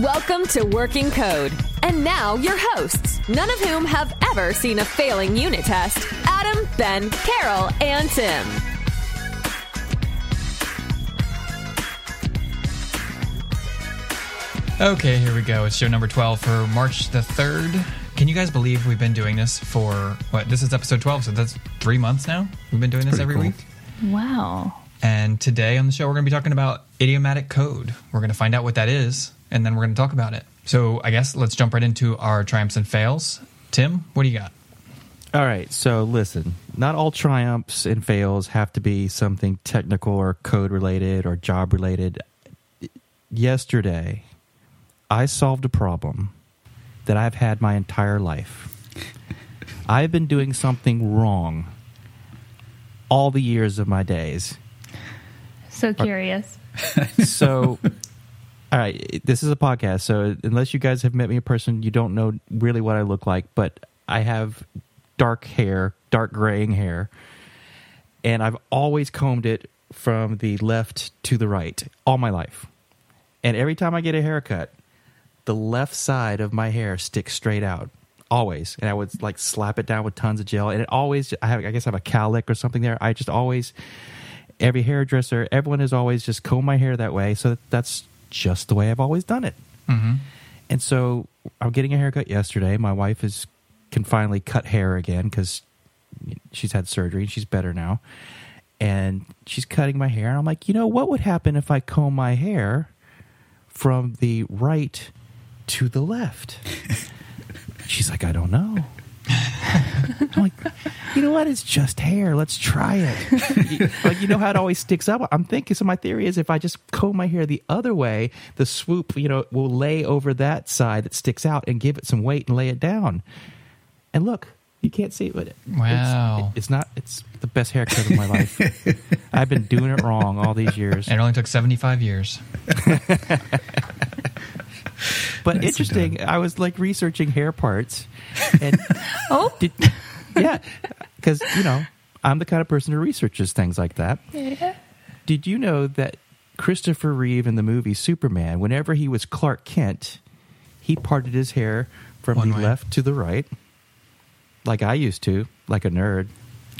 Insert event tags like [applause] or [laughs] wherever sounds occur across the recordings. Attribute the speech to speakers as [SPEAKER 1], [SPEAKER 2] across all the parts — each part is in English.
[SPEAKER 1] Welcome to Working Code. And now your hosts, none of whom have ever seen a failing unit test Adam, Ben, Carol, and Tim.
[SPEAKER 2] Okay, here we go. It's show number 12 for March the 3rd. Can you guys believe we've been doing this for what? This is episode 12, so that's three months now. We've been doing this every
[SPEAKER 3] cool.
[SPEAKER 2] week.
[SPEAKER 4] Wow.
[SPEAKER 2] And today on the show, we're going to be talking about idiomatic code. We're going to find out what that is, and then we're going to talk about it. So I guess let's jump right into our triumphs and fails. Tim, what do you got?
[SPEAKER 3] All right, so listen, not all triumphs and fails have to be something technical or code related or job related. Yesterday, I solved a problem that I've had my entire life. [laughs] I've been doing something wrong all the years of my days.
[SPEAKER 4] So curious.
[SPEAKER 3] So, [laughs] all right, this is a podcast. So, unless you guys have met me in person, you don't know really what I look like. But I have dark hair, dark graying hair, and I've always combed it from the left to the right all my life. And every time I get a haircut, the left side of my hair sticks straight out. Always, and I would like slap it down with tons of gel, and it always. I, have, I guess I have a cowlick or something there. I just always every hairdresser, everyone has always just combed my hair that way. So that's just the way I've always done it.
[SPEAKER 2] Mm-hmm.
[SPEAKER 3] And so I'm getting a haircut yesterday. My wife is can finally cut hair again because she's had surgery and she's better now. And she's cutting my hair. And I'm like, you know, what would happen if I comb my hair from the right to the left? [laughs] she's like, I don't know. I'm like, you know what? It's just hair. Let's try it. [laughs] Like, you know how it always sticks up? I'm thinking, so my theory is if I just comb my hair the other way, the swoop, you know, will lay over that side that sticks out and give it some weight and lay it down. And look, you can't see it, but it's-
[SPEAKER 2] Wow.
[SPEAKER 3] it's, not, it's the best haircut of my life. [laughs] I've been doing it wrong all these years.
[SPEAKER 2] And it only took 75 years. [laughs]
[SPEAKER 3] But interesting, I was like researching hair parts and [laughs]
[SPEAKER 4] Oh,
[SPEAKER 3] did, yeah, because you know I'm the kind of person who researches things like that.
[SPEAKER 4] yeah.
[SPEAKER 3] Did you know that Christopher Reeve in the movie Superman, whenever he was Clark Kent, he parted his hair from
[SPEAKER 2] One
[SPEAKER 3] the
[SPEAKER 2] way.
[SPEAKER 3] left to the right, like I used to, like a nerd.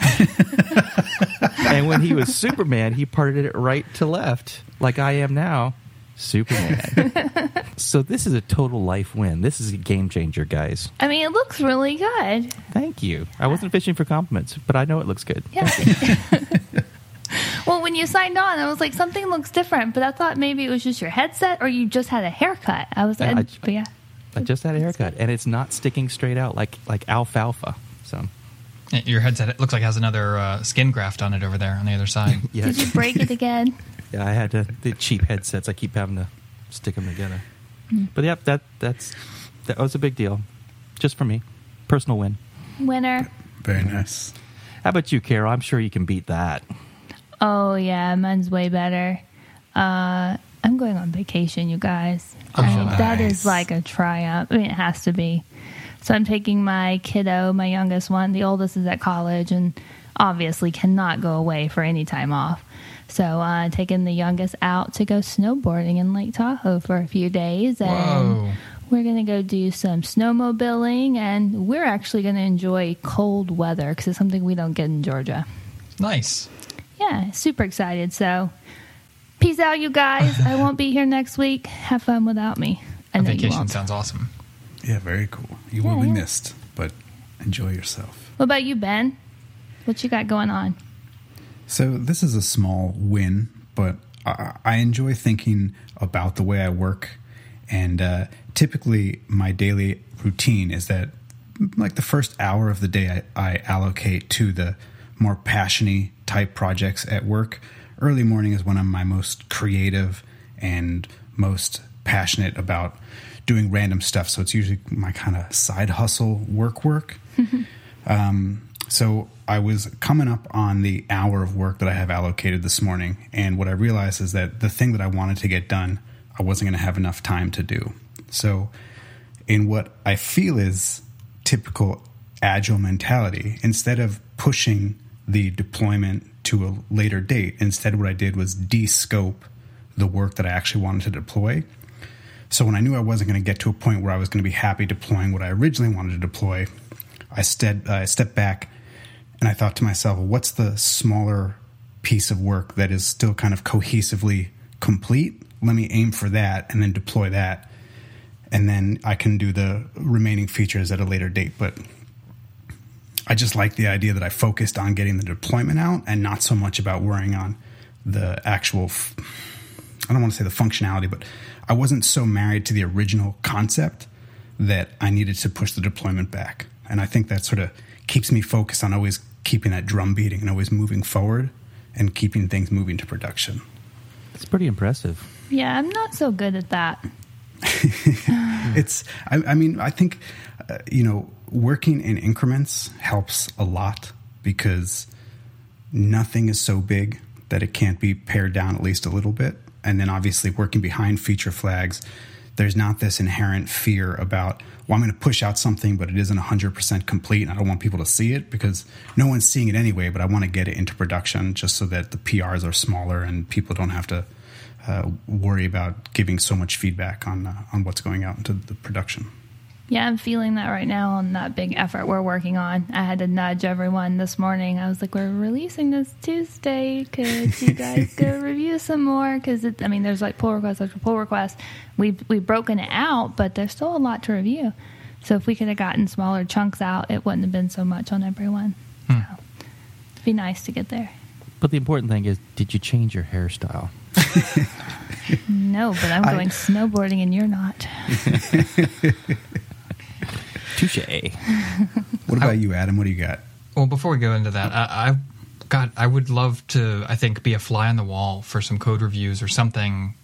[SPEAKER 3] [laughs] and when he was Superman, he parted it right to left, like I am now, Superman. [laughs] so this is a total life win. This is a game changer, guys.
[SPEAKER 4] I mean, it looks really good.
[SPEAKER 3] Thank you. I wasn't fishing for compliments, but I know it looks good.
[SPEAKER 4] Yeah. [laughs] well, when you signed on, I was like, something looks different, but I thought maybe it was just your headset or you just had a haircut. I was,
[SPEAKER 3] Yeah, I-
[SPEAKER 4] but yeah.
[SPEAKER 3] I just had a haircut, and it's not sticking straight out like like alfalfa. So
[SPEAKER 2] Your headset it looks like it has another uh, skin graft on it over there on the other side. [laughs]
[SPEAKER 3] yeah,
[SPEAKER 4] Did you break it again?
[SPEAKER 3] Yeah. I had to, the cheap headsets. I keep having to stick them together. But yep, that that's that was a big deal, just for me, personal win.
[SPEAKER 4] Winner.
[SPEAKER 5] Very nice.
[SPEAKER 3] How about you, Carol? I'm sure you can beat that.
[SPEAKER 4] Oh, yeah, mine's way better. Uh, I'm going on vacation, you guys.
[SPEAKER 2] Oh,
[SPEAKER 4] I mean,
[SPEAKER 5] nice.
[SPEAKER 4] is like a triumph. I mean, it has to be. So I'm taking my kiddo, my youngest one. The oldest is at college and obviously cannot go away for any time off. So uh, taking the youngest out to go snowboarding in Lake Tahoe for a few days, and
[SPEAKER 2] Whoa.
[SPEAKER 4] we're going to go do some snowmobiling, and we're actually going to enjoy cold weather because it's something we don't get in Georgia
[SPEAKER 2] Nice.
[SPEAKER 4] yeah, super excited. So, peace out, you guys. [laughs] I won't be here next week. Have fun without me. I
[SPEAKER 2] A
[SPEAKER 4] know you
[SPEAKER 2] vacation sounds awesome.
[SPEAKER 5] Yeah, very cool. You
[SPEAKER 4] Yeah,
[SPEAKER 5] will be
[SPEAKER 4] yeah.
[SPEAKER 5] missed, but enjoy yourself.
[SPEAKER 4] What about you, Ben? What you got going on?
[SPEAKER 5] So this is a small win, but I, I enjoy thinking about the way I work, and uh, typically my daily routine is that like the first hour of the day I, I allocate to the more passionate type projects at work. Early morning is when I'm my most creative and most passionate about doing random stuff. So it's usually my kind of side hustle work work. [laughs] Um, so I was coming up on the hour of work that I have allocated this morning, and what I realized is that the thing that I wanted to get done, I wasn't going to have enough time to do. So, in what I feel is typical agile mentality, instead of pushing the deployment to a later date, instead what I did was de-scope the work that I actually wanted to deploy. So when I knew I wasn't going to get to a point where I was going to be happy deploying what I originally wanted to deploy, I, stead, I stepped back and I thought to myself, what's the smaller piece of work that is still kind of cohesively complete? Let me aim for that and then deploy that. And then I can do the remaining features at a later date. But I just like the idea that I focused on getting the deployment out and not so much about worrying on the actual. F- I don't want to say the functionality, but I wasn't so married to the original concept that I needed to push the deployment back. And I think that sort of keeps me focused on always keeping that drum beating and always moving forward and keeping things moving to production.
[SPEAKER 3] It's pretty impressive.
[SPEAKER 4] Yeah, I'm not so good at that. [laughs]
[SPEAKER 5] it's, I, I, mean, I think, uh, you know, working in increments helps a lot because nothing is so big that it can't be pared down at least a little bit. And then obviously working behind feature flags, there's not this inherent fear about, well, I'm going to push out something, but it isn't 100% complete. And I don't want people to see it because no one's seeing it anyway, but I want to get it into production just so that the PRs are smaller and people don't have to uh, worry about giving so much feedback on, uh, on what's going out into the production.
[SPEAKER 4] Yeah, I'm feeling that right now on that big effort we're working on. I had to nudge everyone this morning. I was like, "We're releasing this Tuesday. Could you guys go [laughs] review some more?" Because I mean, there's like pull requests after pull requests. We've we've broken it out, but there's still a lot to review. So if we could have gotten smaller chunks out, it wouldn't have been so much on everyone. Hmm. So it'd be nice to get there.
[SPEAKER 3] But the important thing is, did you change your hairstyle? [laughs]
[SPEAKER 4] no, but I'm going I... snowboarding and you're not. [laughs]
[SPEAKER 3] Touche.
[SPEAKER 5] what about you, Adam? What do you got?
[SPEAKER 2] Well, before we go into that, I, I God, I would love to. I think be a fly on the wall for some code reviews or something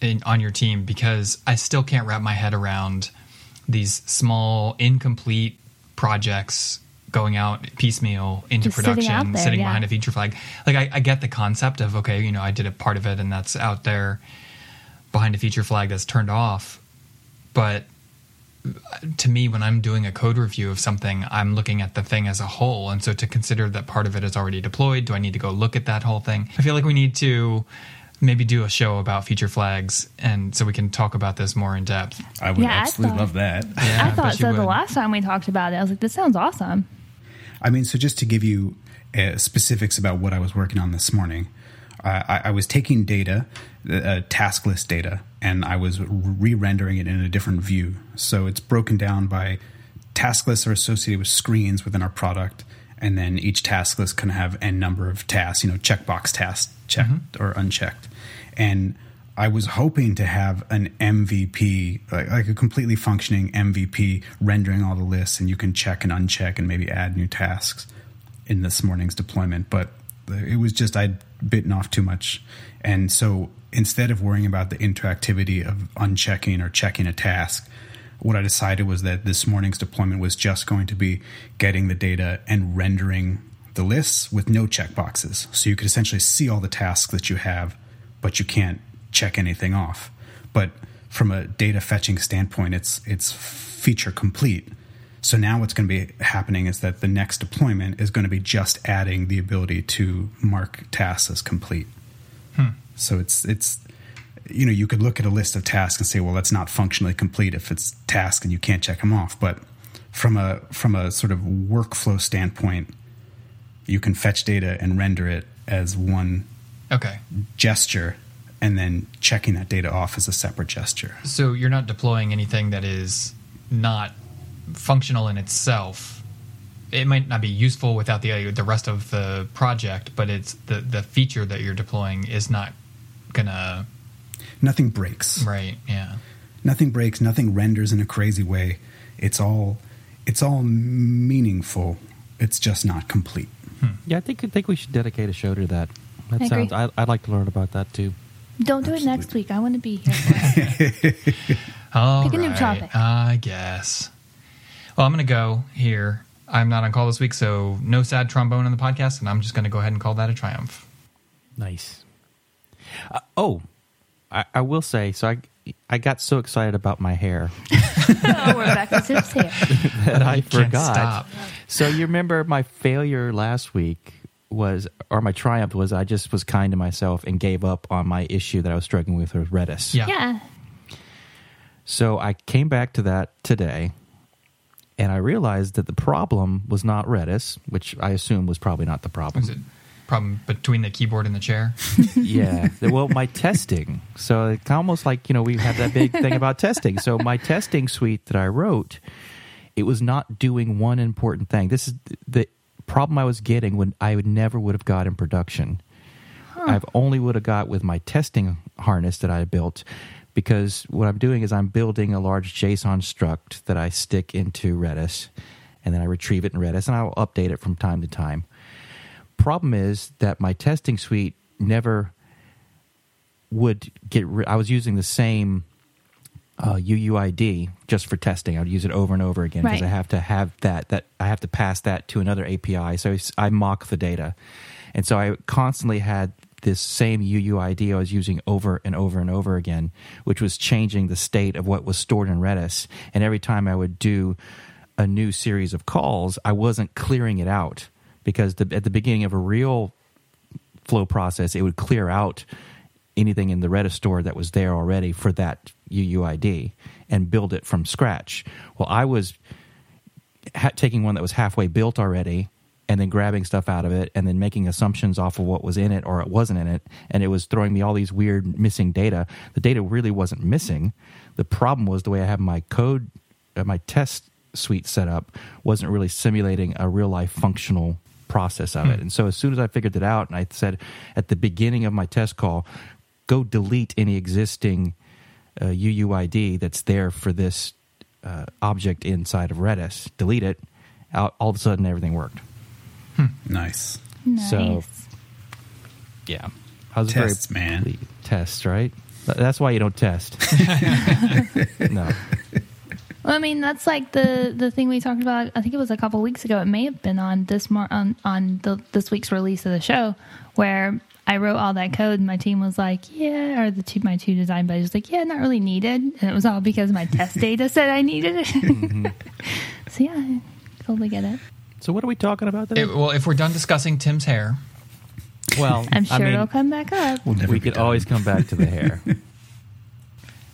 [SPEAKER 2] in, on your team because I still can't wrap my head around these small, incomplete projects going out piecemeal into Just production, sitting, there, sitting yeah. behind a feature flag. Like I, I, get the concept of okay, you know, I did a part of it and that's out there behind a feature flag that's turned off, but to me, when I'm doing a code review of something, I'm looking at the thing as a whole. And so to consider that part of it is already deployed, do I need to go look at that whole thing? I feel like we need to maybe do a show about feature flags and so we can talk about this more in depth.
[SPEAKER 5] I would yeah, absolutely I thought, love that.
[SPEAKER 4] Yeah, I thought so would. the last time we talked about it. I was like, this sounds awesome.
[SPEAKER 5] I mean, so just to give you uh, specifics about what I was working on this morning, uh, I, I was taking data, uh, task list data, and I was re rendering it in a different view. So it's broken down by task lists are associated with screens within our product. And then each task list can have n number of tasks, you know, checkbox tasks checked mm-hmm. or unchecked. And I was hoping to have an MVP, like, like, a completely functioning MVP rendering all the lists, and you can check and uncheck and maybe add new tasks in this morning's deployment. But it was just I'd bitten off too much. And so instead of worrying about the interactivity of unchecking or checking a task, what I decided was that this morning's deployment was just going to be getting the data and rendering the lists with no checkboxes. So you could essentially see all the tasks that you have, but you can't check anything off. But from a data fetching standpoint, it's it's feature complete. So now what's going to be happening is that the next deployment is going to be just adding the ability to mark tasks as complete. Hmm. So it's it's you know you could look at a list of tasks and say, well, that's not functionally complete if it's task and you can't check them off. But from a from a sort of workflow standpoint, you can fetch data and render it as one
[SPEAKER 2] okay
[SPEAKER 5] gesture and then checking that data off as a separate gesture.
[SPEAKER 2] So you're not deploying anything that is not functional in itself. It might not be useful without the the rest of the project, but it's the the feature that you're deploying is not gonna.
[SPEAKER 5] Nothing breaks.
[SPEAKER 2] Right. Yeah.
[SPEAKER 5] Nothing breaks. Nothing renders in a crazy way. It's all it's all meaningful. It's just not complete.
[SPEAKER 3] Hmm. Yeah, I think I think we should dedicate a show to that. That I sounds. I, would like to learn about that too.
[SPEAKER 4] Don't do Absolutely. it next week. I want to be here. [laughs]
[SPEAKER 2] All Pick right. a new topic. I guess. Well, I'm going to go here. I'm not on call this week, so no sad trombone on the podcast, and I'm just going to go ahead and call that a triumph.
[SPEAKER 3] Nice. Uh, oh, I, I, will say, so I I got so excited about my hair. [laughs]
[SPEAKER 4] oh, we're back to Tim's hair. [laughs]
[SPEAKER 3] that I forgot. So you remember my failure last week was, or my triumph was, I just was kind to myself and gave up on my issue that I was struggling with with Redis.
[SPEAKER 2] Yeah.
[SPEAKER 4] yeah.
[SPEAKER 3] So I came back to that today and I realized that the problem was not Redis, which I assume was probably not the problem.
[SPEAKER 2] Was it problem between the keyboard and the chair? [laughs]
[SPEAKER 3] yeah. Well, my testing. So it's almost like, you know, we have that big thing about testing. So my testing suite that I wrote, it was not doing one important thing. This is the problem I was getting when I would never would have got in production. I've only would have got with my testing harness that I built because what I'm doing is I'm building a large JSON struct that I stick into Redis and then I retrieve it in Redis and I'll update it from time to time. Problem is that my testing suite never would get ri- I was using the same uh, UUID just for testing. I would use it over and over again because
[SPEAKER 4] Right.
[SPEAKER 3] I have to have that that I have to pass that to another API. So I mock the data, and so I constantly had this same UUID I was using over and over and over again, which was changing the state of what was stored in Redis. And every time I would do a new series of calls, I wasn't clearing it out because the, at the beginning of a real flow process, it would clear out anything in the Redis store that was there already for that UUID and build it from scratch. Well, I was ha- taking one that was halfway built already and then grabbing stuff out of it and then making assumptions off of what was in it or it wasn't in it. And it was throwing me all these weird missing data. The data really wasn't missing. The problem was the way i have my code uh, my test suite set up wasn't really simulating a real life functional process of it. And so as soon as i figured it out and i said at the beginning of my test call go delete any existing uh, uuid that's there for this uh, object inside of redis. Delete it. All, all of a sudden everything worked
[SPEAKER 5] Nice.
[SPEAKER 4] Nice.
[SPEAKER 3] So- yeah i was
[SPEAKER 5] Tests,
[SPEAKER 3] very
[SPEAKER 5] man.
[SPEAKER 3] ple- tests right that's why you don't test [laughs] no
[SPEAKER 4] Well, I mean, that's like the the thing we talked about. I think it was a couple weeks ago. It may have been on this mar- on on the, this week's release of the show, where I wrote all that code, and my team was like, "Yeah," or the two my two design buddies was like, "Yeah, not really needed," and it was all because my test [laughs] data said I needed it.
[SPEAKER 3] Mm-hmm. [laughs]
[SPEAKER 4] so yeah, I totally get it.
[SPEAKER 3] So what are we talking about today
[SPEAKER 2] It- well, if we're done discussing Tim's hair,
[SPEAKER 3] well
[SPEAKER 4] I'm sure
[SPEAKER 3] I mean,
[SPEAKER 4] it'll come back up.
[SPEAKER 5] We'll never
[SPEAKER 3] we could
[SPEAKER 5] done.
[SPEAKER 3] always come back to the hair [laughs]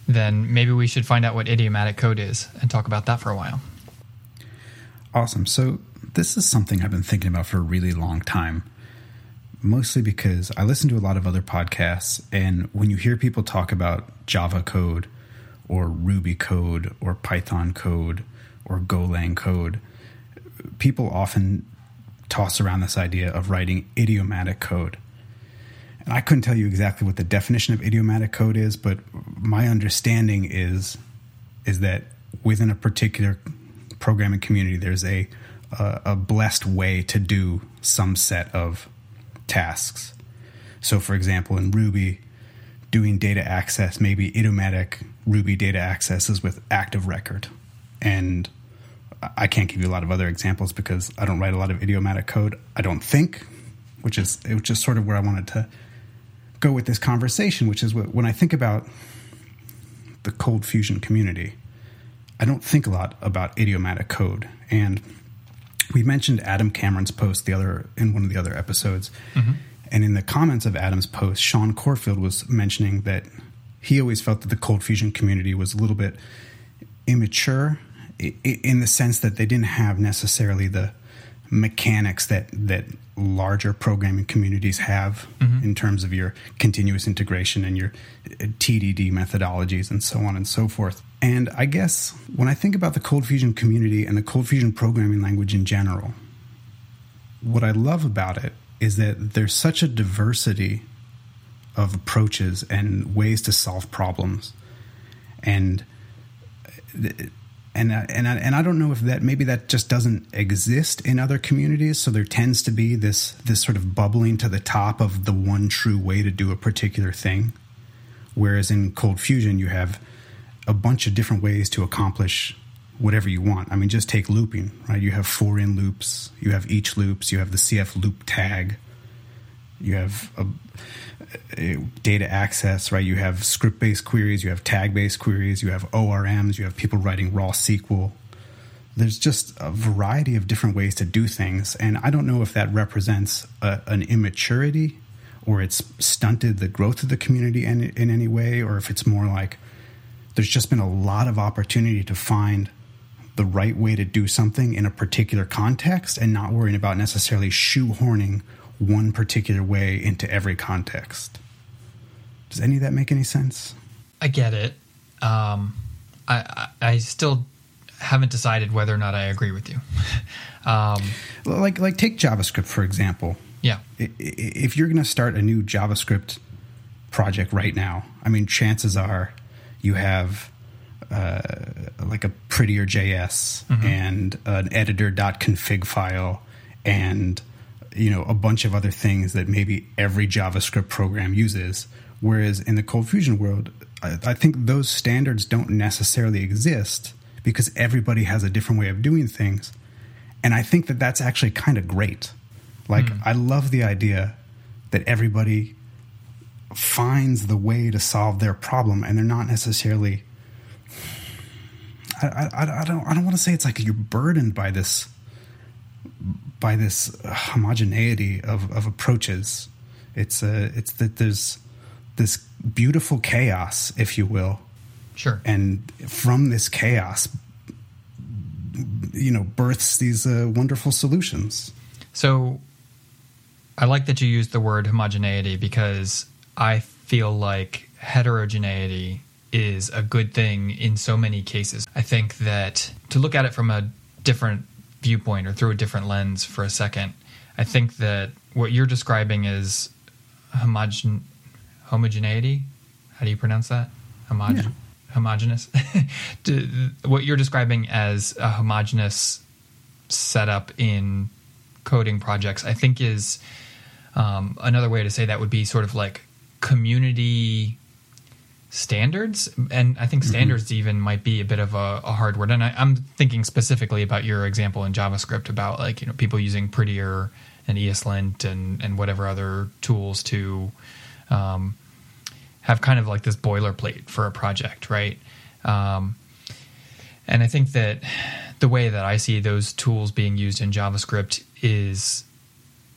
[SPEAKER 2] then maybe we should find out what idiomatic code is and talk about that for a while.
[SPEAKER 5] Awesome. So, this is something I've been thinking about for a really long time, mostly because I listen to a lot of other podcasts, and when you hear people talk about Java code or Ruby code or Python code or Golang code, people often toss around this idea of writing idiomatic code. And I couldn't tell you exactly what the definition of idiomatic code is, but my understanding is is that within a particular programming community, there's a a, a blessed way to do some set of tasks. So, for example, in Ruby, doing data access, maybe idiomatic Ruby data accesses with active record, and I can't give you a lot of other examples because I don't write a lot of idiomatic code. I don't think, which is which is sort of where I wanted to go with this conversation, which is when I think about the cold fusion community, I don't think a lot about idiomatic code. And we mentioned Adam Cameron's post the other in one of the other episodes. Mm-hmm. And in the comments of Adam's post, Sean Corfield was mentioning that he always felt that the cold fusion community was a little bit immature in the sense that they didn't have necessarily the mechanics that that larger programming communities have in terms of your continuous integration and your uh, TDD methodologies and so on and so forth. And I guess when I think about the Cold Fusion community and the Cold Fusion programming language in general, what I love about it is that there's such a diversity of approaches and ways to solve problems. And and I- and I, and I don't know if that maybe that just doesn't exist in other communities. So there tends to be this this sort of bubbling to the top of the one true way to do a particular thing, whereas in Cold Fusion you have a bunch of different ways to accomplish whatever you want. I mean, just take looping, right? You have for in loops, you have each loops, you have the CF loop tag, you have a, a Uh, data access, right? You have script based queries, you have tag based queries, you have ORMs, you have people writing raw SQL. There's just a variety of different ways to do things. And I don't know if that represents a, an immaturity or it's stunted the growth of the community in, in any way, or if it's more like there's just been a lot of opportunity to find the right way to do something in a particular context and not worrying about necessarily shoehorning one particular way into every context. Does any of that make any sense?
[SPEAKER 2] I get it. Um, I, I, I still haven't decided whether or not I agree with you. [laughs] um,
[SPEAKER 5] like like take JavaScript for example.
[SPEAKER 2] yeah.
[SPEAKER 5] If you're going to start a new JavaScript project right now, I mean, chances are you have uh, like a prettier JS and an editor.config file and you know a bunch of other things that maybe every JavaScript program uses. Whereas in the Cold Fusion world, I, I think those standards don't necessarily exist because everybody has a different way of doing things. And I think that that's actually kind of great. Like, hmm. I love the idea that everybody finds the way to solve their problem and they're not necessarily. I, I, I don't I don't want to say it's like you're burdened by this by this homogeneity of, of approaches. It's uh, it's that there's this beautiful chaos, if you will,
[SPEAKER 2] Sure.
[SPEAKER 5] and from this chaos, you know, births these uh, wonderful solutions.
[SPEAKER 2] So I like that you used the word homogeneity because I feel like heterogeneity is a good thing in so many cases. I think that to look at it from a different viewpoint or through a different lens for a second, I think that what you're describing is homogen homogeneity. How do you pronounce that? Homogen
[SPEAKER 5] Yeah.
[SPEAKER 2] homogeneous. [laughs] What you're describing as a homogeneous setup in coding projects, I think is um, another way to say that would be sort of like community standards and i think standards even might be a bit of a, a hard word. And I, i'm thinking specifically about your example in javascript about like you know people using prettier and eslint and and whatever other tools to um, have kind of like this boilerplate for a project right? Um, and I think that the way that I see those tools being used in JavaScript is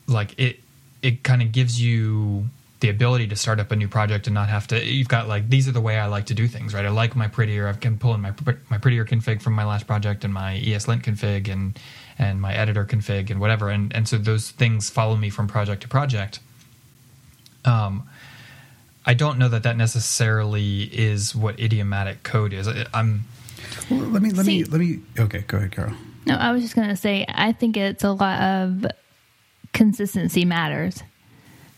[SPEAKER 2] like it it kind of gives you the ability to start up a new project and not have to you've got like these are the way I like to do things, right? I like my prettier I can pull in my my prettier config from my last project and my ESLint config and and my editor config and whatever and and so those things follow me from project to project. Um I don't know that that necessarily is what idiomatic code is. I- I'm
[SPEAKER 5] Well, let me let me let me. Okay, go ahead, Carol.
[SPEAKER 4] No, I was just going to say, I think it's a lot of consistency matters.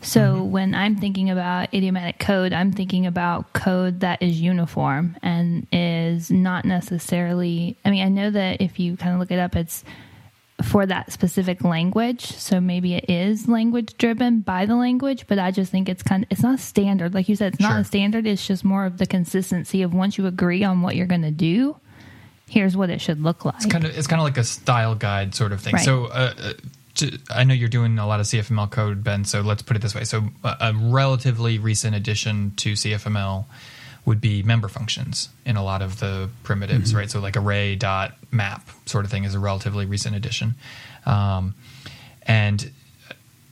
[SPEAKER 4] So when I'm thinking about idiomatic code, I'm thinking about code that is uniform and is not necessarily. I mean, I know that if you kind of look it up, it's for that specific language. So maybe it is language driven by the language, but I just think it's kind of, it's not standard. Like you said, it's not
[SPEAKER 2] Sure.
[SPEAKER 4] a standard. It's just more of the consistency of once you agree on what you're going to do, here's what it should look like.
[SPEAKER 2] It's kind of it's kind of like a style guide sort of thing.
[SPEAKER 4] Right.
[SPEAKER 2] So uh, uh, to, I know you're doing a lot of CFML code, Ben. So let's put it this way: so a, a relatively recent addition to CFML would be member functions in a lot of the primitives, right? So like array dot map sort of thing is a relatively recent addition, um, and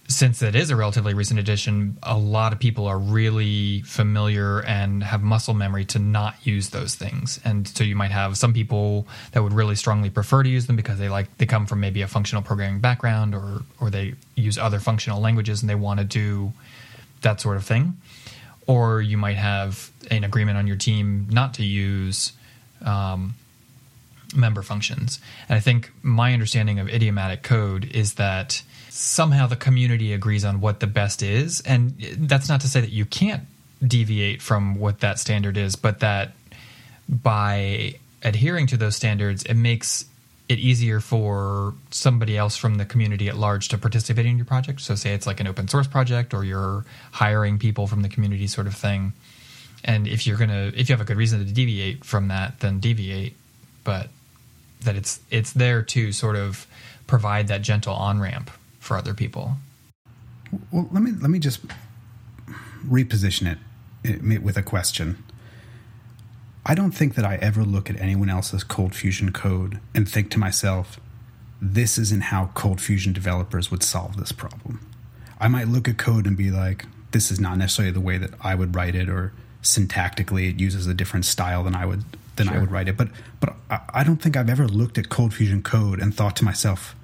[SPEAKER 2] since it is a relatively recent addition, a lot of people are really familiar and have muscle memory to not use those things. And so you might have some people that would really strongly prefer to use them because they like they come from maybe a functional programming background or or they use other functional languages and they want to do that sort of thing. Or you might have an agreement on your team not to use um, member functions. And I think my understanding of idiomatic code is that somehow the community agrees on what the best is. And that's not to say that you can't deviate from what that standard is, but that by adhering to those standards, it makes it easier for somebody else from the community at large to participate in your project. So, say it's like an open source project or you're hiring people from the community, sort of thing. And if you're gonna, if you have a good reason to deviate from that, then deviate. But that it's it's there to sort of provide that gentle on ramp for other people.
[SPEAKER 5] Well, let me let me just reposition it with a question. I don't think that I ever look at anyone else's Cold Fusion code and think to myself, this isn't how Cold Fusion developers would solve this problem. I might look at code and be like, this is not necessarily the way that I would write it, or syntactically it uses a different style than I would than I would write it. But but I, I don't think I've ever looked at Cold Fusion code and thought to myself,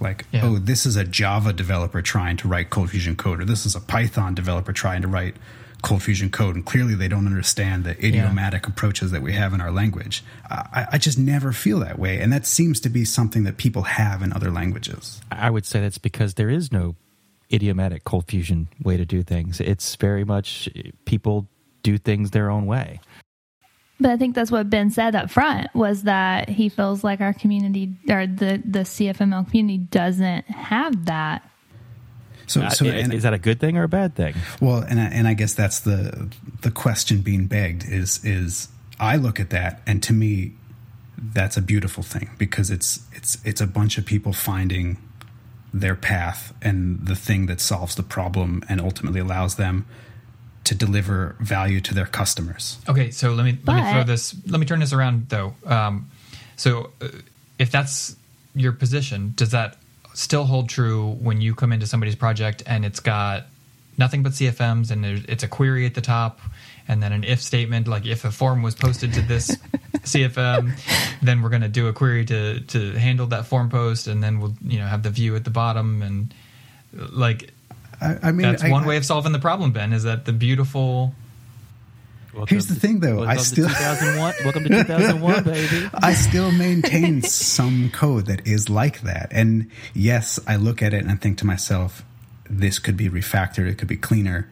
[SPEAKER 5] like,
[SPEAKER 2] Yeah.
[SPEAKER 5] oh, this is a Java developer trying to write Cold Fusion code, or this is a Python developer trying to write Cold Fusion code, and clearly they don't understand the idiomatic approaches that we have in our language. I, I just never feel that way, and that seems to be something that people have in other languages.
[SPEAKER 3] I would say that's because there is no idiomatic cold fusion way to do things. It's very much people do things their own way.
[SPEAKER 4] But I think that's what Ben said up front was that he feels like our community or the the CFML community doesn't have that.
[SPEAKER 5] So,
[SPEAKER 3] Uh,
[SPEAKER 5] so
[SPEAKER 3] i-
[SPEAKER 5] and,
[SPEAKER 3] is that a good thing or a bad thing?
[SPEAKER 5] Well, and I, and I guess that's the the question being begged is is I look at that and to me that's a beautiful thing because it's it's it's a bunch of people finding their path and the thing that solves the problem and ultimately allows them to deliver value to their customers.
[SPEAKER 2] Okay, so let me let me throw this. Let me turn this around though. Um, so, uh, if that's your position, does that still hold true when you come into somebody's project and it's got nothing but CFMs and it's a query at the top and then an if statement like if a form was posted to this [laughs] CFM, then we're going to do a query to to handle that form post and then we'll you know have the view at the bottom and like
[SPEAKER 5] I, I mean,
[SPEAKER 2] that's
[SPEAKER 5] I-
[SPEAKER 2] one
[SPEAKER 5] I-
[SPEAKER 2] way of solving the problem. Ben is that the beautiful
[SPEAKER 5] Here's the thing, though.
[SPEAKER 3] Welcome
[SPEAKER 5] I
[SPEAKER 3] to
[SPEAKER 5] still
[SPEAKER 3] 2001. Welcome to 2001, [laughs] baby.
[SPEAKER 5] I still maintain some code that is like that. And yes, I look at it and I think to myself, this could be refactored, it could be cleaner.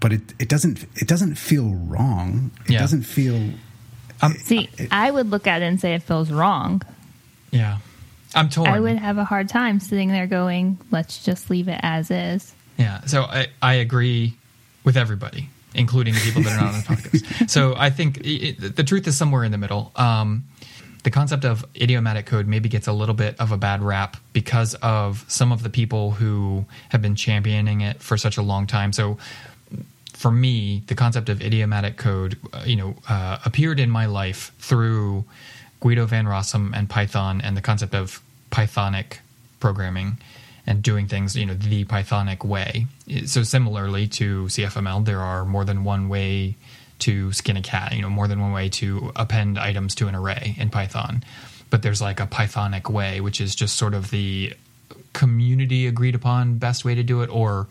[SPEAKER 5] But it, it doesn't it doesn't feel wrong. It
[SPEAKER 2] Yeah.
[SPEAKER 5] doesn't feel um,
[SPEAKER 4] See, I would look at it and say it feels wrong.
[SPEAKER 2] yeah. I'm torn.
[SPEAKER 4] I would have a hard time sitting there going, "Let's just leave it as is."
[SPEAKER 2] Yeah, so I, I agree with everybody, including the people that are not on the podcast. [laughs] So I think it, the truth is somewhere in the middle. Um, the concept of idiomatic code maybe gets a little bit of a bad rap because of some of the people who have been championing it for such a long time. So for me, the concept of idiomatic code, uh, you know, uh, appeared in my life through Guido van Rossum and Python, and the concept of Pythonic programming and doing things, you know, the Pythonic way. So similarly to CFML, there are more than one way to skin a cat, you know, more than one way to append items to an array in Python. But there's like a Pythonic way, which is just sort of the community agreed upon best way to do it or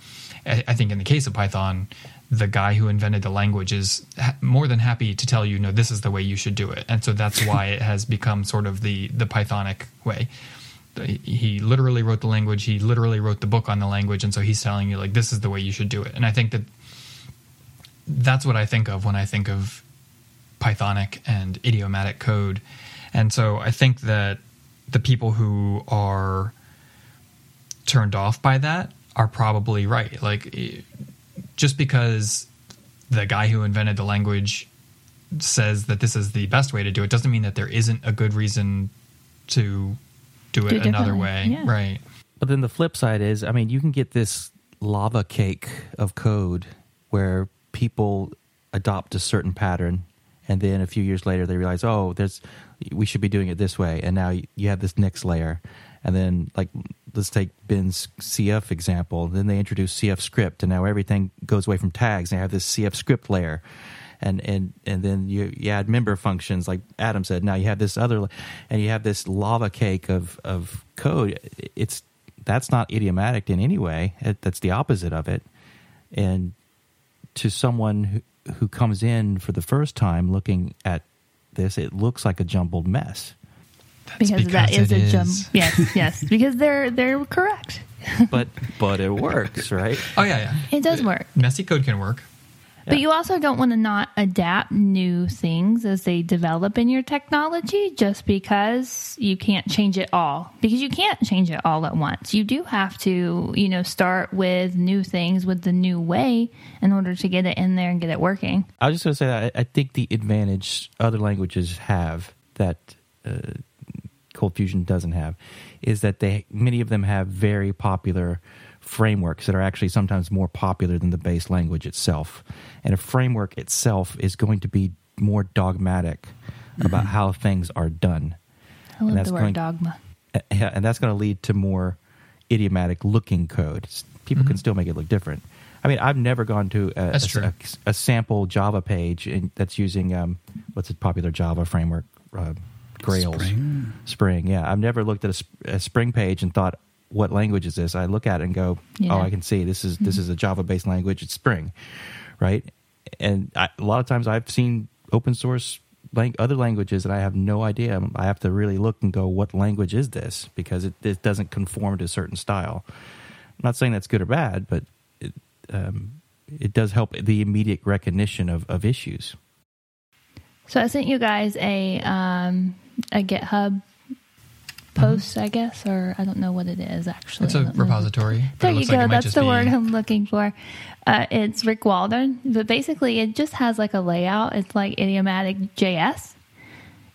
[SPEAKER 2] i think in the case of python the guy who invented the language is ha- more than happy to tell you no this is the way you should do it and so that's why [laughs] it has become sort of the the pythonic way he literally wrote the language he literally wrote the book on the language and so he's telling you like this is the way you should do it and i think that that's what i think of when i think of Pythonic and idiomatic code. And so I think that the people who are turned off by that are probably right. Like, just because the guy who invented the language says that this is the best way to do it doesn't mean that there isn't a good reason to do it
[SPEAKER 4] Do
[SPEAKER 2] another way.
[SPEAKER 4] yeah.
[SPEAKER 2] Right.
[SPEAKER 3] But then the flip side is, I mean, you can get this lava cake of code where people adopt a certain pattern, and then a few years later they realize, oh, there's we should be doing it this way, and now you have this next layer, and then like let's take Ben's CF example. Then they introduce CF script, and now everything goes away from tags. And they have this CF script layer. And, and and then you, you add member functions like Adam said. Now you have this other, and you have this lava cake of, of code. It's that's not idiomatic in any way. It, that's the opposite of it. And to someone who, who comes in for the first time looking at this, it looks like a jumbled mess.
[SPEAKER 2] That's
[SPEAKER 4] because, that is a jump. Yes, yes, [laughs] because they're they're correct.
[SPEAKER 3] But but it works, right?
[SPEAKER 2] Oh, yeah, yeah.
[SPEAKER 4] It does work.
[SPEAKER 2] Messy code can work.
[SPEAKER 4] But you also don't want to not adapt new things as they develop in your technology just because you can't change it all. Because you can't change it all at once. You do have to, you know, start with new things with the new way in order to get it in there and get it working.
[SPEAKER 3] I was just going to say that I, think the advantage other languages have that uh, Cold Fusion doesn't have is that they many of them have very popular frameworks that are actually sometimes more popular than the base language itself. And a framework itself is going to be more dogmatic about how things are done.
[SPEAKER 4] I love
[SPEAKER 3] that's
[SPEAKER 4] the word
[SPEAKER 3] going-
[SPEAKER 4] dogma.
[SPEAKER 3] Uh, yeah, and that's going to lead to more idiomatic looking code. People can still make it look different, I mean, I've never gone to a, a, a, a sample Java page in, that's using um, what's a popular Java framework, uh, Grails,
[SPEAKER 5] Spring?
[SPEAKER 3] Spring, Yeah, I've never looked at a, a Spring page and thought, "What language is this?" I look at it and go,
[SPEAKER 4] Yeah.
[SPEAKER 3] "Oh, I can see this is this is a Java based language. It's Spring, right?" And I, a lot of times I've seen open source lang- other languages and I have no idea. I have to really look and go, "What language is this?" Because it, it doesn't conform to a certain style. I'm not saying that's good or bad, but it, um, it does help the immediate recognition of, of issues.
[SPEAKER 4] So I sent you guys a um, a GitHub post, I guess, or I don't know what it is actually.
[SPEAKER 2] It's a repository.
[SPEAKER 4] There you go.
[SPEAKER 2] like
[SPEAKER 4] That's the
[SPEAKER 2] be-
[SPEAKER 4] word I'm looking for. Uh, it's Rick Waldron, but basically it just has like a layout. It's like idiomatic JS.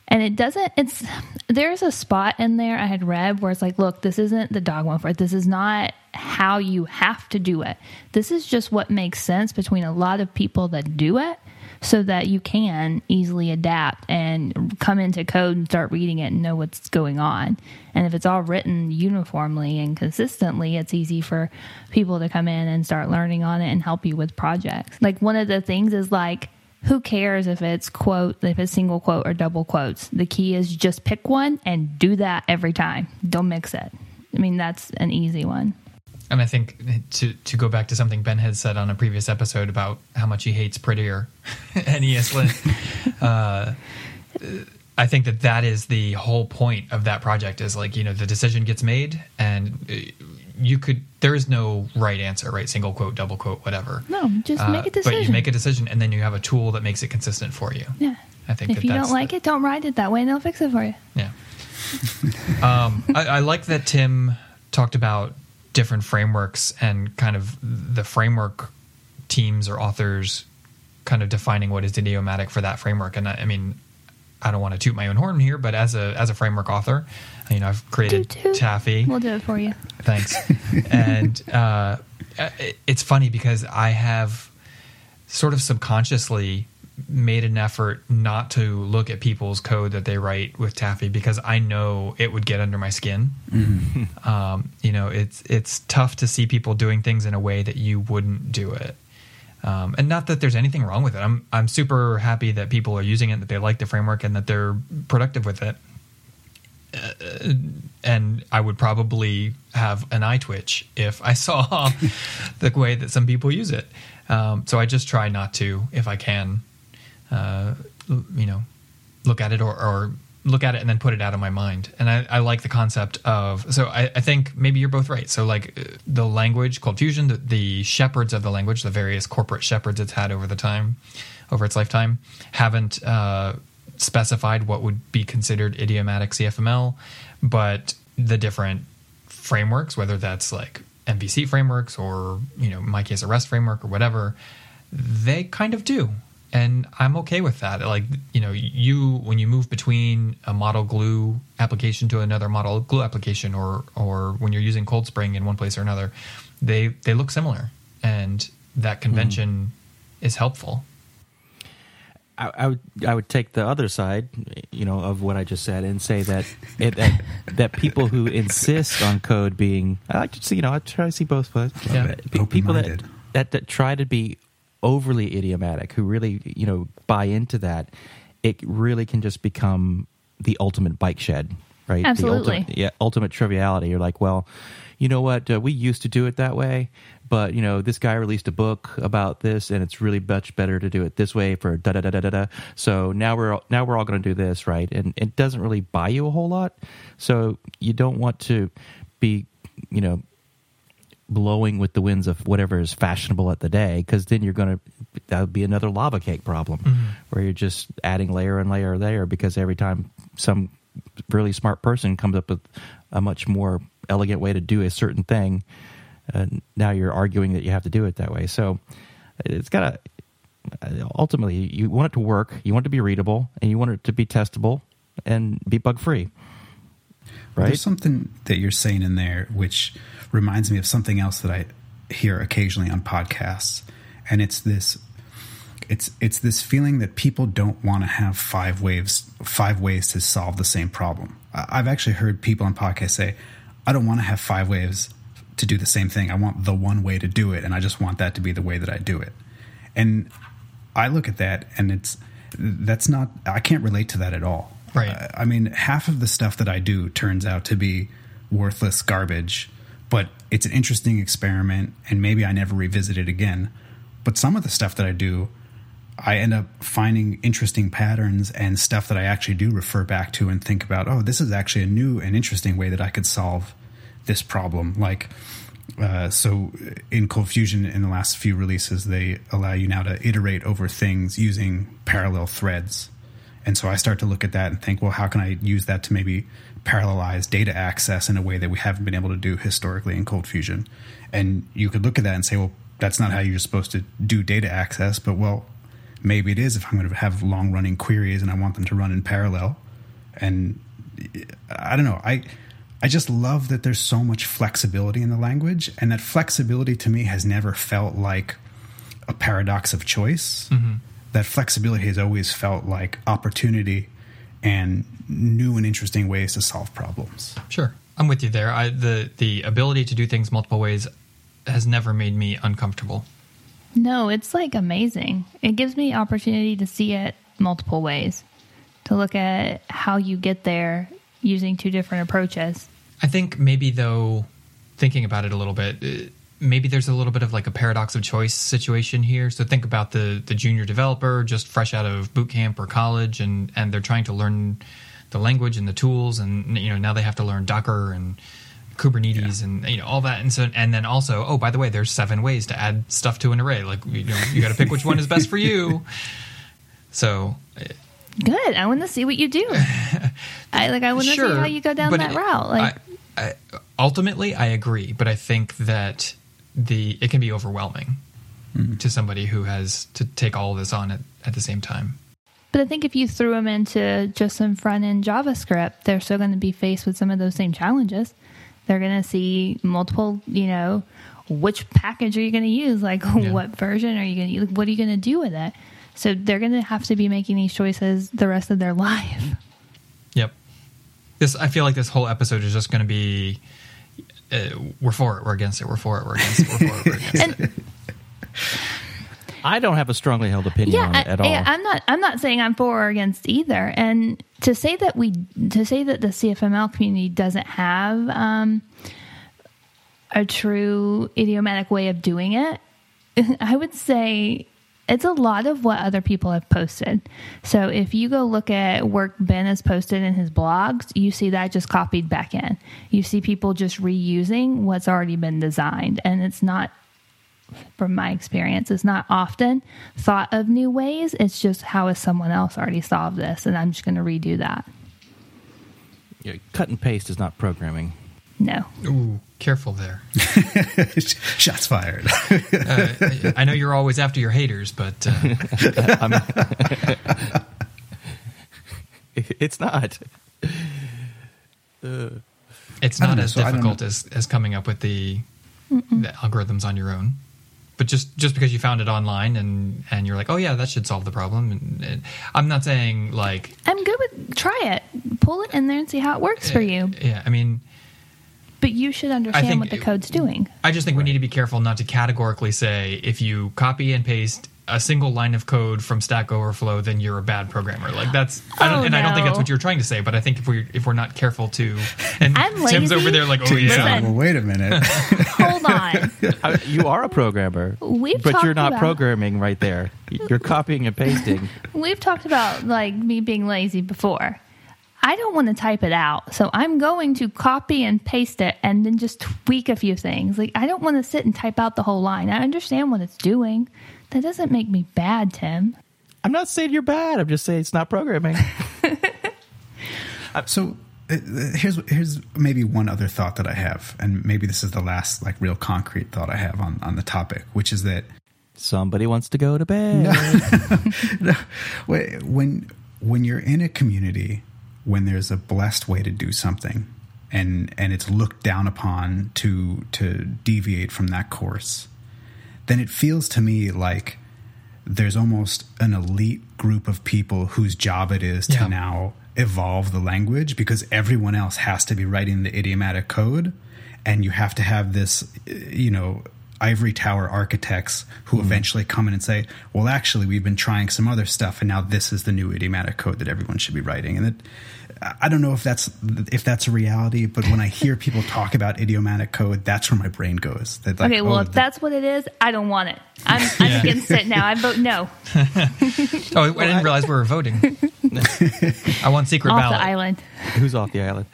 [SPEAKER 4] And it doesn't, it's, there's a spot in there I had read where it's like, look, this isn't the dogma for it. This is not how you have to do it. This is just what makes sense between a lot of people that do it so that you can easily adapt and come into code and start reading it and know what's going on. And if it's all written uniformly and consistently, it's easy for people to come in and start learning on it and help you with projects. Like one of the things is like, who cares if it's quote, if it's single quote or double quotes? The key is just pick one and do that every time. Don't mix it. I mean, that's an easy one.
[SPEAKER 2] And I think to to go back to something Ben had said on a previous episode about how much he hates prettier [laughs] and ESLint, [laughs] uh, I think that that is the whole point of that project. Is like you know the decision gets made, and uh, you could there is no right answer, right? Single quote, double quote, whatever.
[SPEAKER 4] No, just make a
[SPEAKER 2] Uh, But you make a decision, and then you have a tool that makes it consistent for you.
[SPEAKER 4] Yeah.
[SPEAKER 2] I think
[SPEAKER 4] if
[SPEAKER 2] that
[SPEAKER 4] you don't like it, don't write it that way and they'll fix it for you.
[SPEAKER 2] Yeah. [laughs] um, I, I like that Tim talked about different frameworks and kind of the framework teams or authors kind of defining what is idiomatic for that framework. And I, I mean, I don't want to toot my own horn here, but as a as a framework author, you know, I've created
[SPEAKER 4] Toot, toot.
[SPEAKER 2] Taffy.
[SPEAKER 4] We'll do it for you.
[SPEAKER 2] Thanks. [laughs] and uh, it- it's funny because I have sort of subconsciously made an effort not to look at people's code that they write with Taffy because I know it would get under my skin. Um, you know, it's it's tough to see people doing things in a way that you wouldn't do it. Um, and not that there's anything wrong with it. I'm I'm super happy that people are using it, that they like the framework, and that they're productive with it and I would probably have an eye twitch if I saw [laughs] the way that some people use it. Um, so I just try not to, if I can, uh, you know, look at it or, or look at it and then put it out of my mind. And I, I like the concept of. So I, I think maybe you're both right. So like uh, the language Cold Fusion, the, the shepherds of the language, the various corporate shepherds it's had over the time, over its lifetime, haven't. Uh, specified what would be considered idiomatic CFML, but the different frameworks, whether that's like MVC frameworks or you know in my case a REST framework or whatever, they kind of do, and I'm okay with that. Like you know you when you move between a model glue application to another model glue application, or or when you're using Cold Spring in one place or another, they they look similar, and that hmm. convention is helpful.
[SPEAKER 3] I, I would I would take the other side, you know, of what I just said, and say that [laughs] it, that that people who insist on code being, I like to see, you know, I try to see both sides.
[SPEAKER 2] Yeah.
[SPEAKER 3] People that, that that try to be overly idiomatic, who really, you know, buy into that, it really can just become the ultimate bike shed, right?
[SPEAKER 4] Absolutely.
[SPEAKER 3] The ultimate, yeah, ultimate triviality. You're like, well, you know what? Uh, we used to do it that way, but you know, this guy released a book about this, and it's really much better to do it this way for da da da da da da. So now we're now we're all going to do this, right? And it doesn't really buy you a whole lot. So you don't want to be, you know, blowing with the winds of whatever is fashionable at the day because then you're going to that would be another lava cake problem where you're just adding layer and layer layer because every time some really smart person comes up with a much more elegant way to do a certain thing uh, now you're arguing that you have to do it that way. So it's got to ultimately you want it to work you want it to be readable and you want it to be testable and be bug free right
[SPEAKER 5] There's something that you're saying in there which reminds me of something else that I hear occasionally on podcasts, and it's this. It's it's this feeling that people don't want to have five waves five ways to solve the same problem. I've actually heard people on podcasts say, "I don't want to have five ways to do the same thing. I want the one way to do it, and I just want that to be the way that I do it. And I look at that, and it's that's not. I can't relate to that at all.
[SPEAKER 2] Right.
[SPEAKER 5] I, I mean, half of the stuff that I do turns out to be worthless garbage, but it's an interesting experiment, and maybe I never revisit it again. But some of the stuff that I do, I end up finding interesting patterns and stuff that I actually do refer back to and think about, oh, this is actually a new and interesting way that I could solve this problem. Like, uh, so in Cold Fusion, in the last few releases, they allow you now to iterate over things using parallel threads. And so I start to look at that and think, well, how can I use that to maybe parallelize data access in a way that we haven't been able to do historically in Cold Fusion? And you could look at that and say, well, that's not how you're supposed to do data access, but well, maybe it is if I'm going to have long running queries and I want them to run in parallel. And I don't know. I I just love that there's so much flexibility in the language, and that flexibility to me has never felt like a paradox of choice. Mm-hmm. That flexibility has always felt like opportunity and new and interesting ways to solve problems.
[SPEAKER 2] Sure, I'm with you there. I, the the ability to do things multiple ways has never made me uncomfortable.
[SPEAKER 4] No, it's like amazing. It gives me opportunity to see it multiple ways, to look at how you get there using two different approaches.
[SPEAKER 2] I think maybe though, thinking about it a little bit, uh, maybe there's a little bit of like a paradox of choice situation here. So think about the the junior developer just fresh out of boot camp or college, and and they're trying to learn the language and the tools, and you know now they have to learn Docker and Kubernetes yeah. and you know all that, and so and then also oh by the way, there's seven ways to add stuff to an array. Like you know you got to pick which one is best for you. [laughs] So uh,
[SPEAKER 4] good. I want to see what you do. [laughs] I like. I want to
[SPEAKER 2] sure,
[SPEAKER 4] see how you go down that
[SPEAKER 2] it,
[SPEAKER 4] route. Like
[SPEAKER 2] I, I, ultimately, I agree, but I think that the it can be overwhelming mm-hmm. to somebody who has to take all of this on at, at the same time.
[SPEAKER 4] But I think if you threw them into just some front end JavaScript, they're still going to be faced with some of those same challenges. They're going to see multiple, you know, which package are you going to use? Like, yeah. what version are you going to use? What are you going to do with it? So they're going to have to be making these choices the rest of their [laughs] life.
[SPEAKER 2] Yep. This I feel like this whole episode is just going to be uh, we're for it, we're against it, we're for it, we're against it, we're for it, we're against it.
[SPEAKER 3] I don't have a strongly held opinion yeah, on it at all.
[SPEAKER 4] I, I'm not. I'm not saying I'm for or against either. And to say that we to say that the CFML community doesn't have um, a true idiomatic way of doing it, [laughs] I would say it's a lot of what other people have posted. So if you go look at work Ben has posted in his blogs, you see that just copied back in. You see people just reusing what's already been designed. And it's not, from my experience, it's not often thought of new ways. It's just how has someone else already solved this? And I'm just going to redo that.
[SPEAKER 3] Yeah, cut and paste is not programming.
[SPEAKER 4] No.
[SPEAKER 2] Ooh, careful there. [laughs]
[SPEAKER 5] Shots fired.
[SPEAKER 2] uh, I know you're always after your haters, but uh... [laughs]
[SPEAKER 3] it's not.
[SPEAKER 2] Uh, it's not as so difficult as, as coming up with the, the algorithms on your own but just just because you found it online and and you're like, oh yeah, that should solve the problem. And, and I'm not saying like
[SPEAKER 4] I'm good with try it, pull it in there and see how it works for you.
[SPEAKER 2] Yeah, I mean,
[SPEAKER 4] but you should understand what the code's doing.
[SPEAKER 2] I just think right. we need to be careful not to categorically say if you copy and paste a single line of code from Stack Overflow, then you're a bad programmer. Like that's,
[SPEAKER 4] oh,
[SPEAKER 2] I don't, oh, and
[SPEAKER 4] no.
[SPEAKER 2] I don't think that's what you're trying to say. But I think if we if we're not careful to, and
[SPEAKER 4] I'm
[SPEAKER 2] Tim's
[SPEAKER 4] lazy.
[SPEAKER 2] over there like, oh yeah,
[SPEAKER 5] well, wait a minute, [laughs]
[SPEAKER 4] hold on.
[SPEAKER 3] you are a programmer,
[SPEAKER 4] We've
[SPEAKER 3] but you're not
[SPEAKER 4] about,
[SPEAKER 3] programming right there. You're copying and pasting.
[SPEAKER 4] We've talked about like me being lazy before. I don't want to type it out. So I'm going to copy and paste it and then just tweak a few things. Like, I don't want to sit and type out the whole line. I understand what it's doing. That doesn't make me bad, Tim.
[SPEAKER 3] I'm not saying you're bad. I'm just saying it's not programming. [laughs]
[SPEAKER 5] so uh, here's here's maybe one other thought that I have, and maybe this is the last like real concrete thought I have on on the topic, which is that
[SPEAKER 3] somebody wants to go to bed. [laughs]
[SPEAKER 5] no, [laughs] when when you're in a community when there's a blessed way to do something and and it's looked down upon to to deviate from that course then it feels to me like there's almost an elite group of people whose job it is to now evolve the language because everyone else has to be writing the idiomatic code and you have to have this, you know, ivory tower architects who eventually come in and say, "Well, actually, we've been trying some other stuff, and now this is the new idiomatic code that everyone should be writing." And it, I don't know if that's if that's a reality, but when I hear people talk about idiomatic code, that's where my brain goes. Like,
[SPEAKER 4] okay, well,
[SPEAKER 5] oh,
[SPEAKER 4] if
[SPEAKER 5] the-
[SPEAKER 4] that's what it is, I don't want it. I'm, I'm
[SPEAKER 2] Yeah.
[SPEAKER 4] against it now. I vote no [laughs]
[SPEAKER 2] Oh, I didn't realize we were voting. [laughs] I want secret
[SPEAKER 4] off
[SPEAKER 2] ballot.
[SPEAKER 4] the island.
[SPEAKER 3] Who's off the island?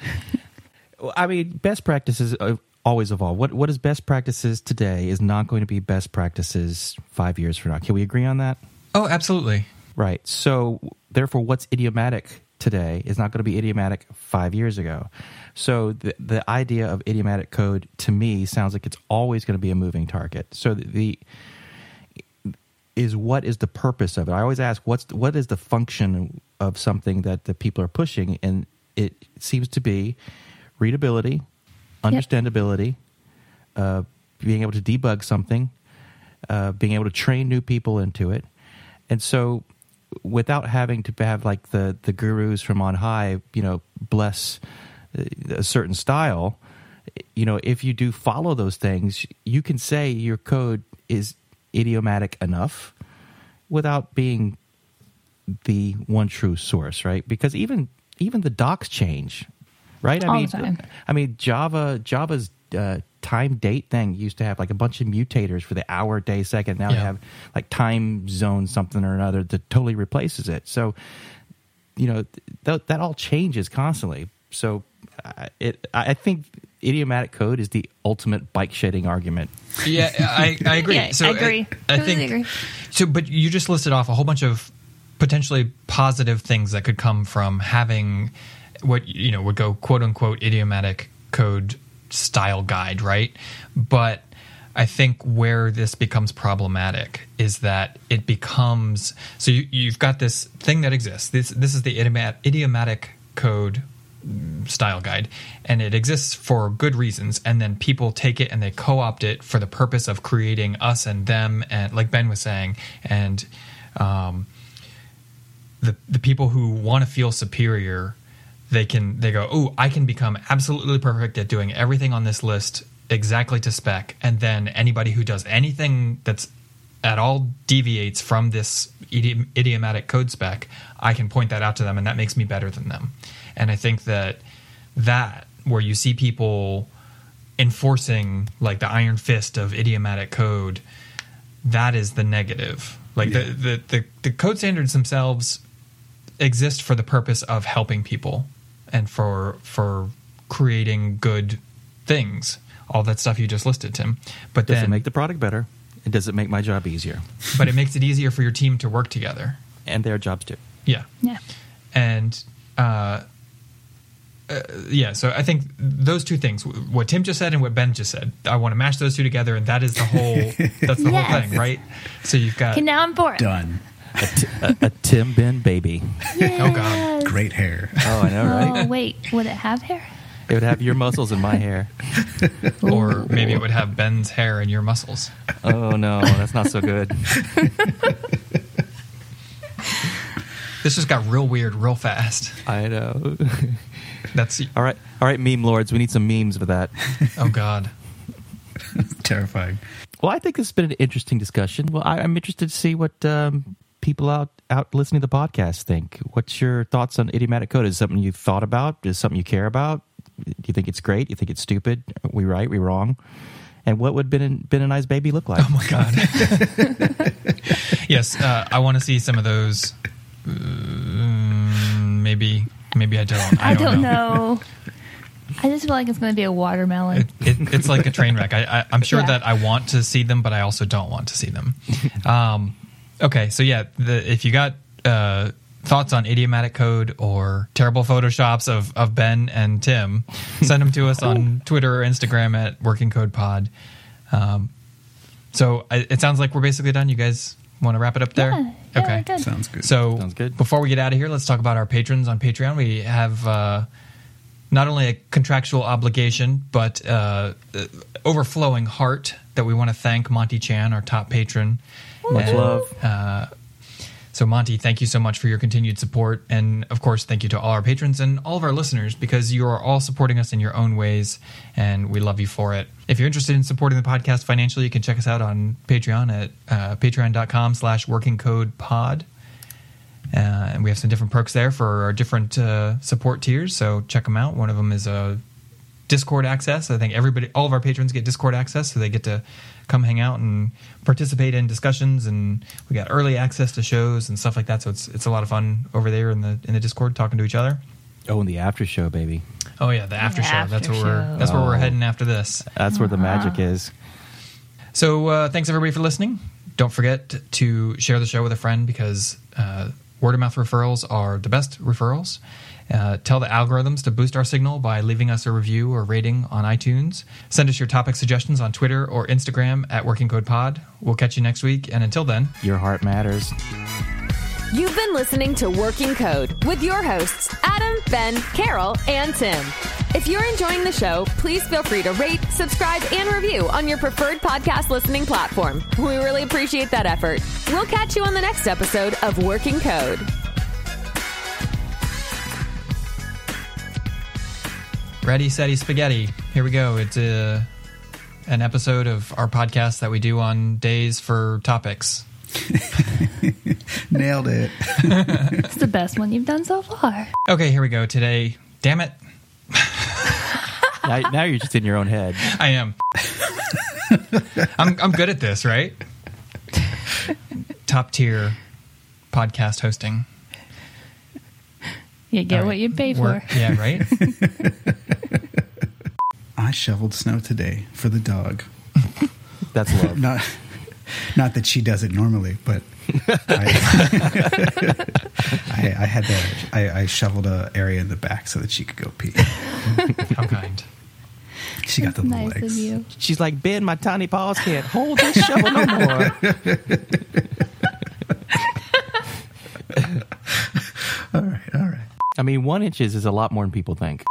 [SPEAKER 3] I mean, best practices uh, always evolve. What what is best practices today is not going to be best practices five years from now. Can we agree on that?
[SPEAKER 2] Oh, absolutely.
[SPEAKER 3] Right. So therefore, what's idiomatic today is not going to be idiomatic five years ago. So the the idea of idiomatic code to me sounds like it's always going to be a moving target. So the, the is what is the purpose of it? I always ask what's what is the function of something that the people are pushing, and it seems to be readability, understandability, uh, being able to debug something, uh, being able to train new people into it, and so without having to have like the the gurus from on high, you know, bless uh, a certain style. You know, if you do follow those things, you can say your code is idiomatic enough without being the one true source, right? Because even even the docs change, right? I
[SPEAKER 4] All the
[SPEAKER 3] mean,
[SPEAKER 4] time.
[SPEAKER 3] I mean Java Java's uh, time date thing used to have like a bunch of mutators for the hour, day, second. Now they have like time zone something or another that totally replaces it. So you know th- that all changes constantly. So uh, it I I think idiomatic code is the ultimate bike shedding argument.
[SPEAKER 2] Yeah, I, I agree.
[SPEAKER 4] Yeah,
[SPEAKER 2] so
[SPEAKER 4] I agree.
[SPEAKER 2] I,
[SPEAKER 4] Totally
[SPEAKER 2] think
[SPEAKER 4] agree.
[SPEAKER 2] so. But you just listed off a whole bunch of potentially positive things that could come from having what you know would go quote unquote idiomatic code style guide, right? But I think where this becomes problematic is that it becomes so you, you've got this thing that exists. This this is the idiomat, idiomatic code style guide and it exists for good reasons and then people take it and they co-opt it for the purpose of creating us and them and like ben was saying and um, the the people who want to feel superior they can they go oh i can become absolutely perfect at doing everything on this list exactly to spec. And then anybody who does anything that's at all deviates from this idiom, idiomatic code spec i can point that out to them and that makes me better than them. And i think that that where you see people enforcing like the iron fist of idiomatic code that is the negative. Like the, the, the, the code standards themselves exist for the purpose of helping people and for for creating good things all that stuff you just listed tim but
[SPEAKER 3] Does
[SPEAKER 2] then
[SPEAKER 3] it make the product better? And does it make my job easier? [laughs]
[SPEAKER 2] but it makes it easier for your team to work together
[SPEAKER 3] And their jobs too.
[SPEAKER 2] yeah
[SPEAKER 4] Yeah.
[SPEAKER 2] and uh, uh, yeah so i think those two things what tim just said and what ben just said i want to mash those two together and that is the whole [laughs] that's the
[SPEAKER 4] Yes.
[SPEAKER 2] whole thing right so you've got
[SPEAKER 4] Okay, now I'm for it.
[SPEAKER 5] done.
[SPEAKER 3] A, a Tim Ben baby.
[SPEAKER 2] oh god
[SPEAKER 5] Great hair.
[SPEAKER 3] Oh, I know, right?
[SPEAKER 4] Oh wait, would it have hair?
[SPEAKER 3] It would have your muscles and my hair. [laughs]
[SPEAKER 2] or maybe it would have ben's hair and your muscles
[SPEAKER 3] Oh no, that's not so good. [laughs]
[SPEAKER 2] this just got real weird real fast
[SPEAKER 3] I know. [laughs]
[SPEAKER 2] that's
[SPEAKER 3] All right, all right, meme lords. We need some memes for that.
[SPEAKER 2] oh god
[SPEAKER 5] Terrifying.
[SPEAKER 3] Well, I think this has been an interesting discussion. Well, I, I'm interested to see what um, people out out listening to the podcast think. What's your thoughts on idiomatic code? Is it something you thought about? Is it something you care about? Do you think it's great? Do you think it's stupid? Are we right? We wrong? And what would Ben Ben and I's baby look like?
[SPEAKER 2] oh my god [laughs] yes uh, i want to see some of those Mm, maybe maybe i don't i,
[SPEAKER 4] I don't know. I just feel like it's going to be a watermelon.
[SPEAKER 2] It, it, it's like a train wreck. I, I, I'm sure
[SPEAKER 4] Yeah.
[SPEAKER 2] that I want to see them, but I also don't want to see them. Um, okay, so yeah, the, if you got uh, thoughts on idiomatic code or terrible photoshops of, of Ben and Tim, send them to us on Twitter or Instagram at Working Code Pod. Um, so I, it sounds like we're basically done. You guys want to wrap it up there?
[SPEAKER 4] Yeah, yeah,
[SPEAKER 2] okay.
[SPEAKER 4] good.
[SPEAKER 5] Sounds good.
[SPEAKER 2] So
[SPEAKER 3] Sounds good.
[SPEAKER 2] before we get out of here, let's talk about our patrons on Patreon. We have uh, not only a contractual obligation, but uh, uh, overflowing heart that we want to thank Monty Chan, our top patron.
[SPEAKER 3] Much
[SPEAKER 2] And,
[SPEAKER 3] love.
[SPEAKER 2] Uh, So, Monty, thank you so much for your continued support. And of course, thank you to all our patrons and all of our listeners because you are all supporting us in your own ways, and we love you for it. If you're interested in supporting the podcast financially, you can check us out on Patreon at uh, patreon.com slash working code pod. Uh, and we have some different perks there for our different uh, support tiers. So check them out. One of them is a Discord access. I think everybody, all of our patrons get Discord access, so they get to come hang out and participate in discussions. And we got early access to shows and stuff like that. So it's it's a lot of fun over there in the in the Discord talking to each other.
[SPEAKER 3] Oh, and the after show, baby.
[SPEAKER 2] Oh yeah, the after
[SPEAKER 4] The
[SPEAKER 2] show. that's
[SPEAKER 4] after
[SPEAKER 2] where we're
[SPEAKER 4] show.
[SPEAKER 2] that's where we're
[SPEAKER 3] Oh.
[SPEAKER 2] heading after this.
[SPEAKER 3] That's where the magic is.
[SPEAKER 2] So uh, thanks everybody for listening. Don't forget to share the show with a friend because uh, word of mouth referrals are the best referrals. Uh, tell the algorithms to boost our signal by leaving us a review or rating on iTunes. Send us your topic suggestions on Twitter or Instagram at Working Code Pod. We'll catch you next week, and until then,
[SPEAKER 3] Your heart matters.
[SPEAKER 1] You've been listening to Working Code with your hosts, Adam, Ben, Carol, and Tim. If you're enjoying the show, please feel free to rate, subscribe, and review on your preferred podcast listening platform. We really appreciate that effort. We'll catch you on the next episode of Working Code.
[SPEAKER 2] Ready, steady, spaghetti. Here we go. It's a, an episode of our podcast that we do on days for topics. [laughs]
[SPEAKER 5] Nailed it.
[SPEAKER 4] It's the best one you've done so far.
[SPEAKER 2] Okay, here we go. Today, damn it,
[SPEAKER 3] now, now you're just in your own head. [laughs]
[SPEAKER 2] I am. I'm I'm good at this, right? Top tier podcast hosting.
[SPEAKER 4] You get
[SPEAKER 2] All
[SPEAKER 4] what you pay
[SPEAKER 2] We're-
[SPEAKER 4] for.
[SPEAKER 2] Yeah, right. [laughs]
[SPEAKER 5] I shoveled snow today for the dog. [laughs]
[SPEAKER 3] That's love. [laughs]
[SPEAKER 5] Not, not that she does it normally, but I, I, I had to. I, I shoveled an area in the back so that she could go pee.
[SPEAKER 2] How kind.
[SPEAKER 5] She got the
[SPEAKER 4] That's
[SPEAKER 5] little
[SPEAKER 4] nice
[SPEAKER 5] legs.
[SPEAKER 4] of you.
[SPEAKER 3] She's like, Ben, my tiny paws can't hold this shovel no more.
[SPEAKER 5] All right, all right.
[SPEAKER 3] I mean, one inches is a lot more than people think.